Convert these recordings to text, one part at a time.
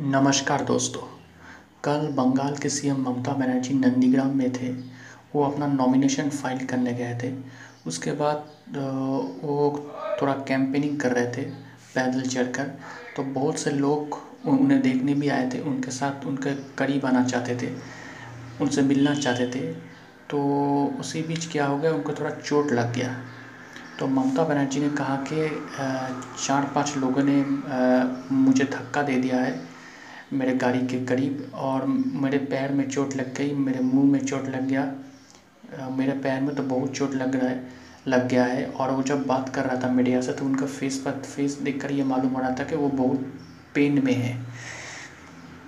नमस्कार दोस्तों। कल बंगाल के सीएम ममता बनर्जी नंदीग्राम में थे। वो अपना नॉमिनेशन फ़ाइल करने गए थे। उसके बाद वो थोड़ा कैंपेनिंग कर रहे थे, पैदल चलकर तो बहुत से लोग उन्हें देखने भी आए थे। उनके साथ उनके करीब आना चाहते थे। उनसे मिलना चाहते थे। तो उसी बीच क्या हो गया? उनको थोड़ा चोट लग गया। तो ममता बनर्जी ने कहा कि चार पाँच लोगों ने मुझे धक्का दे दिया है। मेरे गाड़ी के करीब और मेरे पैर में चोट लग गई, मेरे मुँह में चोट लग गया। मेरे पैर में तो बहुत चोट लग रहा है, लग गया है और वो जब बात कर रहा था मीडिया से तो उनका फेस पर, फेस देख कर ये मालूम हो रहा था कि वो बहुत पेन में है।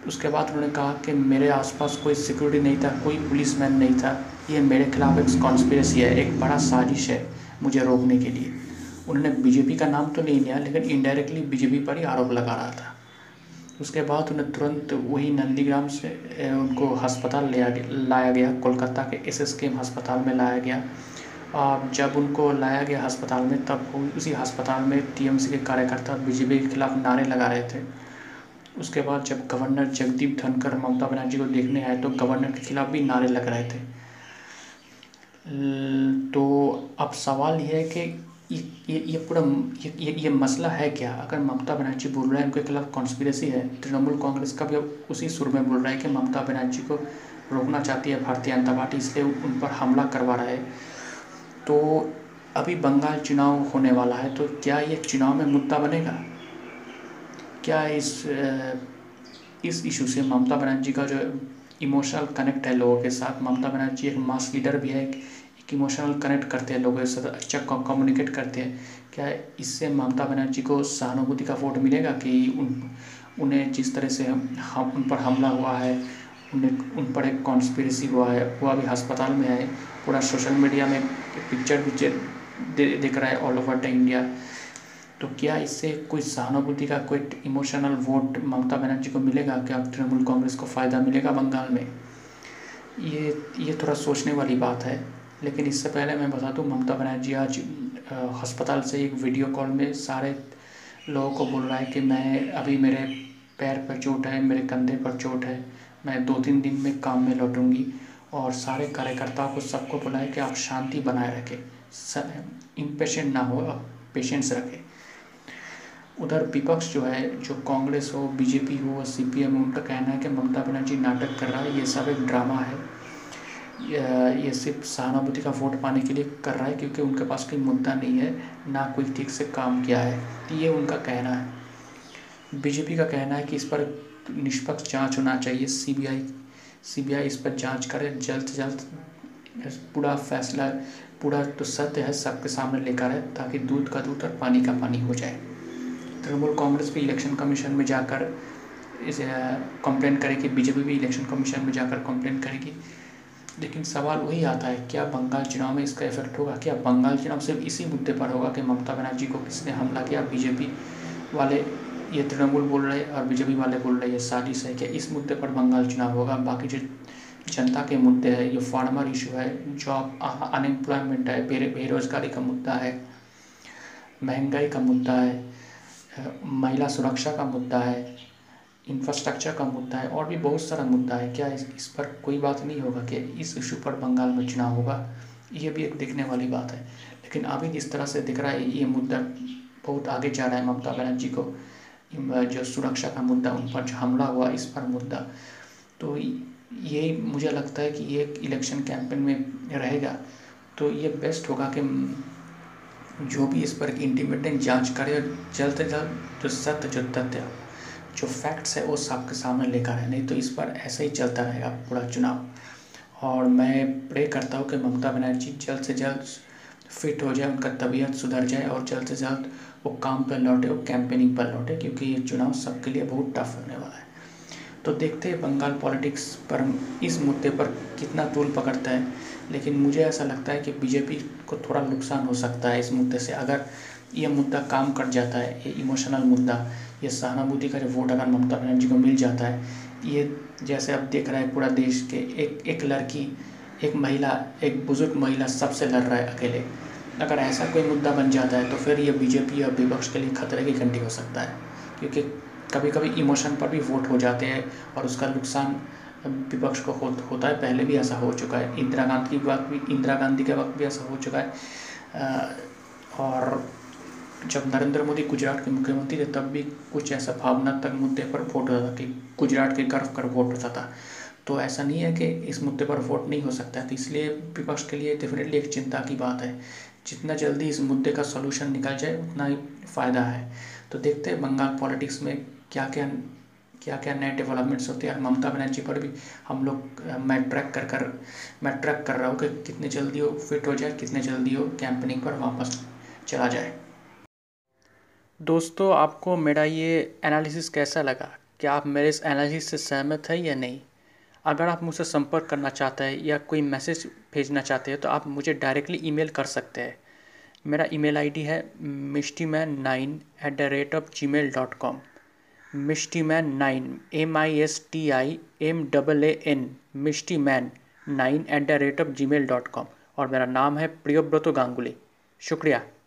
उसके बाद उन्होंने कहा कि मेरे आसपास कोई सिक्योरिटी नहीं था, कोई पुलिस मैन नहीं था। ये मेरे खिलाफ एक कॉन्स्पिरसी है, एक बड़ा साजिश है मुझे रोकने के लिए। उन्होंने बीजेपी का नाम तो नहीं लिया, लेकिन इनडायरेक्टली बीजेपी पर ही आरोप लगा रहा था। उसके बाद उन्हें तुरंत वही नंदीग्राम से उनको अस्पताल ले लाया गया, कोलकाता के एस एस केम अस्पताल में लाया गया। और जब उनको लाया गया अस्पताल में, तब उसी अस्पताल में टीएमसी के कार्यकर्ता बीजेपी के खिलाफ नारे लगा रहे थे। उसके बाद जब गवर्नर जगदीप धनखड़ ममता बनर्जी को देखने आए तो गवर्नर के खिलाफ भी नारे लग रहे थे। तो अब सवाल यह है कि ये ये पूरा ये ये, ये मसला है क्या? अगर ममता बनर्जी बोल रहे हैं उनके खिलाफ कॉन्स्पिरसी है तृणमूल कांग्रेस का भी उसी सुर में बोल रहा है कि ममता बनर्जी को रोकना चाहती है भारतीय जनता पार्टी इसलिए उन पर हमला करवा रहा है। तो अभी बंगाल चुनाव होने वाला है तो क्या ये चुनाव में मुद्दा बनेगा? क्या इस इस इशू से ममता बनर्जी का जो इमोशनल कनेक्ट है लोगों के साथ ममता बनर्जी एक मास लीडर भी है कि इमोशनल कनेक्ट करते हैं लोगों के साथ अच्छा कम्युनिकेट करते हैं। क्या इससे ममता बनर्जी को सहानुभूति का वोट मिलेगा कि उन उन्हें जिस तरह से हम, उन पर हमला हुआ है उन्हें उन पर एक कॉन्स्पिरसी हुआ है वो अभी अस्पताल में है पूरा सोशल मीडिया में पिक्चर पिक्चर दिख रहा है ऑल ओवर द इंडिया तो क्या इससे कोई सहानुभूति का कोई इमोशनल वोट ममता बनर्जी को मिलेगा? क्या तृणमूल कांग्रेस को फ़ायदा मिलेगा बंगाल में? ये ये थोड़ा सोचने वाली बात है। लेकिन इससे पहले मैं बता दूँ, ममता बनर्जी आज अस्पताल से एक वीडियो कॉल में सारे लोगों को बोल रहा है कि मैं अभी मेरे पैर पर चोट है, मेरे कंधे पर चोट है, मैं दो तीन दिन में काम में लौटूँगी और सारे कार्यकर्ताओं को, सबको बोला है कि आप शांति बनाए रखें इम्पेशेंट ना हो, आप पेशेंस रखें। उधर विपक्ष जो है, जो कांग्रेस हो, बीजेपी हो, सीपीएम हो, उनका कहना है कि ममता बनर्जी नाटक कर रहा है, ये सब एक ड्रामा है। ये सिर्फ़ सहानुभूति का वोट पाने के लिए कर रहा है, क्योंकि उनके पास कोई मुद्दा नहीं है, ना कोई ठीक से काम किया है। ये उनका कहना है। बीजेपी का कहना है कि इस पर निष्पक्ष जाँच होना चाहिए। सीबीआई सीबीआई इस पर जाँच करे। जल्द से जल्द पूरा फैसला, पूरा तो सत्य है, सबके सामने लेकर है ताकि दूध का दूध और पानी का पानी हो जाए। तृणमूल कांग्रेस भी इलेक्शन कमीशन में जाकर इसे कंप्लेन करेगी। बीजेपी भी इलेक्शन कमीशन में जाकर कंप्लेन करेगी। लेकिन सवाल वही आता है, क्या बंगाल चुनाव में इसका इफ़ेक्ट होगा? क्या बंगाल चुनाव सिर्फ़ इसी मुद्दे पर होगा कि ममता बनर्जी को किसने हमला किया? बीजेपी वाले, ये तृणमूल बोल रहे हैं और बीजेपी वाले बोल रहे ये साजिश है क्या इस मुद्दे पर बंगाल चुनाव होगा। बाकी जो जनता के मुद्दे हैं, ये फार्मर इशू है जॉब अनएम्प्लॉयमेंट है बेरोजगारी का मुद्दा है, महँगाई का मुद्दा है महिला सुरक्षा का मुद्दा है इंफ्रास्ट्रक्चर का मुद्दा है और भी बहुत सारा मुद्दा है। क्या इस, पर कोई बात नहीं होगा कि इस इशू पर बंगाल में चुनाव होगा? ये भी एक देखने वाली बात है। लेकिन अभी जिस तरह से दिख रहा है ये मुद्दा बहुत आगे जा रहा है ममता बनर्जी को। जो सुरक्षा का मुद्दा उन पर जो हमला हुआ इस पर मुद्दा। तो ये मुझे लगता है कि ये इलेक्शन कैंपेन में रहेगा। तो ये बेस्ट होगा कि जो भी इस पर इंडिपेंडेंट जाँच करे जल्द से जल्द जो सत्य जो तथ्य जो फैक्ट्स है वो सबके सामने लेकर है नहीं तो इस पर ऐसे ही चलता रहेगा पूरा चुनाव। और मैं प्रे करता हूँ कि ममता बनर्जी जल्द से जल्द फिट हो जाए, उनका तबीयत सुधर जाए और जल्द से जल्द वो काम पर लौटे, वो कैंपेनिंग पर लौटे, क्योंकि ये चुनाव सबके लिए बहुत टफ होने वाला है। तो देखते हैं बंगाल पॉलिटिक्स पर इस मुद्दे पर कितना तूल पकड़ता है। लेकिन मुझे ऐसा लगता है कि बीजेपी को थोड़ा नुकसान हो सकता है इस मुद्दे से। अगर ये मुद्दा काम कर जाता है, ये इमोशनल मुद्दा, ये सहानुभूति का जो वोट अगर ममता बनर्जी को मिल जाता है, ये जैसे अब देख रहा है पूरा देश के एक एक लड़की, एक महिला, एक बुज़ुर्ग महिला सबसे लड़ रहा है अकेले। अगर ऐसा कोई मुद्दा बन जाता है तो फिर ये बीजेपी और विपक्ष के लिए खतरे की घंटी हो सकता है, क्योंकि कभी कभी इमोशन पर भी वोट हो जाते हैं और उसका नुकसान विपक्ष को हो, होता है। पहले भी ऐसा हो चुका है। इंदिरा गांधी की वक्त भी इंदिरा गांधी के वक्त भी ऐसा हो चुका है। और जब नरेंद्र मोदी गुजरात के मुख्यमंत्री थे तब भी कुछ ऐसा भावनात्मक मुद्दे पर वोट होता था कि गुजरात के गर्व कर वोट होता था। तो ऐसा नहीं है कि इस मुद्दे पर वोट नहीं हो सकता तो इसलिए विपक्ष के लिए डेफिनेटली एक चिंता की बात है। जितना जल्दी इस मुद्दे का सॉल्यूशन निकल जाए उतना ही फ़ायदा है। तो देखते हैं बंगाल पॉलिटिक्स में क्या क्या क्या क्या नए डेवलपमेंट्स होते हैं, ममता बनर्जी पर भी हम लोग मैं ट्रैक कर कर, मैं ट्रैक कर रहा हूँ कि कितने जल्दी वो फिट हो जाए, कितने जल्दी वो कैंपनिंग पर वापस चला जाए। दोस्तों, आपको मेरा ये एनालिसिस कैसा लगा? क्या आप मेरे इस एनालिसिस से सहमत है या नहीं? अगर आप मुझसे संपर्क करना चाहते हैं या कोई मैसेज भेजना चाहते हैं तो आप मुझे डायरेक्टली ईमेल कर सकते हैं। मेरा ईमेल आईडी है Mishti man nine at the rate of G mail dot com Mishti man nine M I S T I M double A N Mishti man nine at the rate of G mail dot com और मेरा नाम है प्रियोव्रतो गांगुली। शुक्रिया।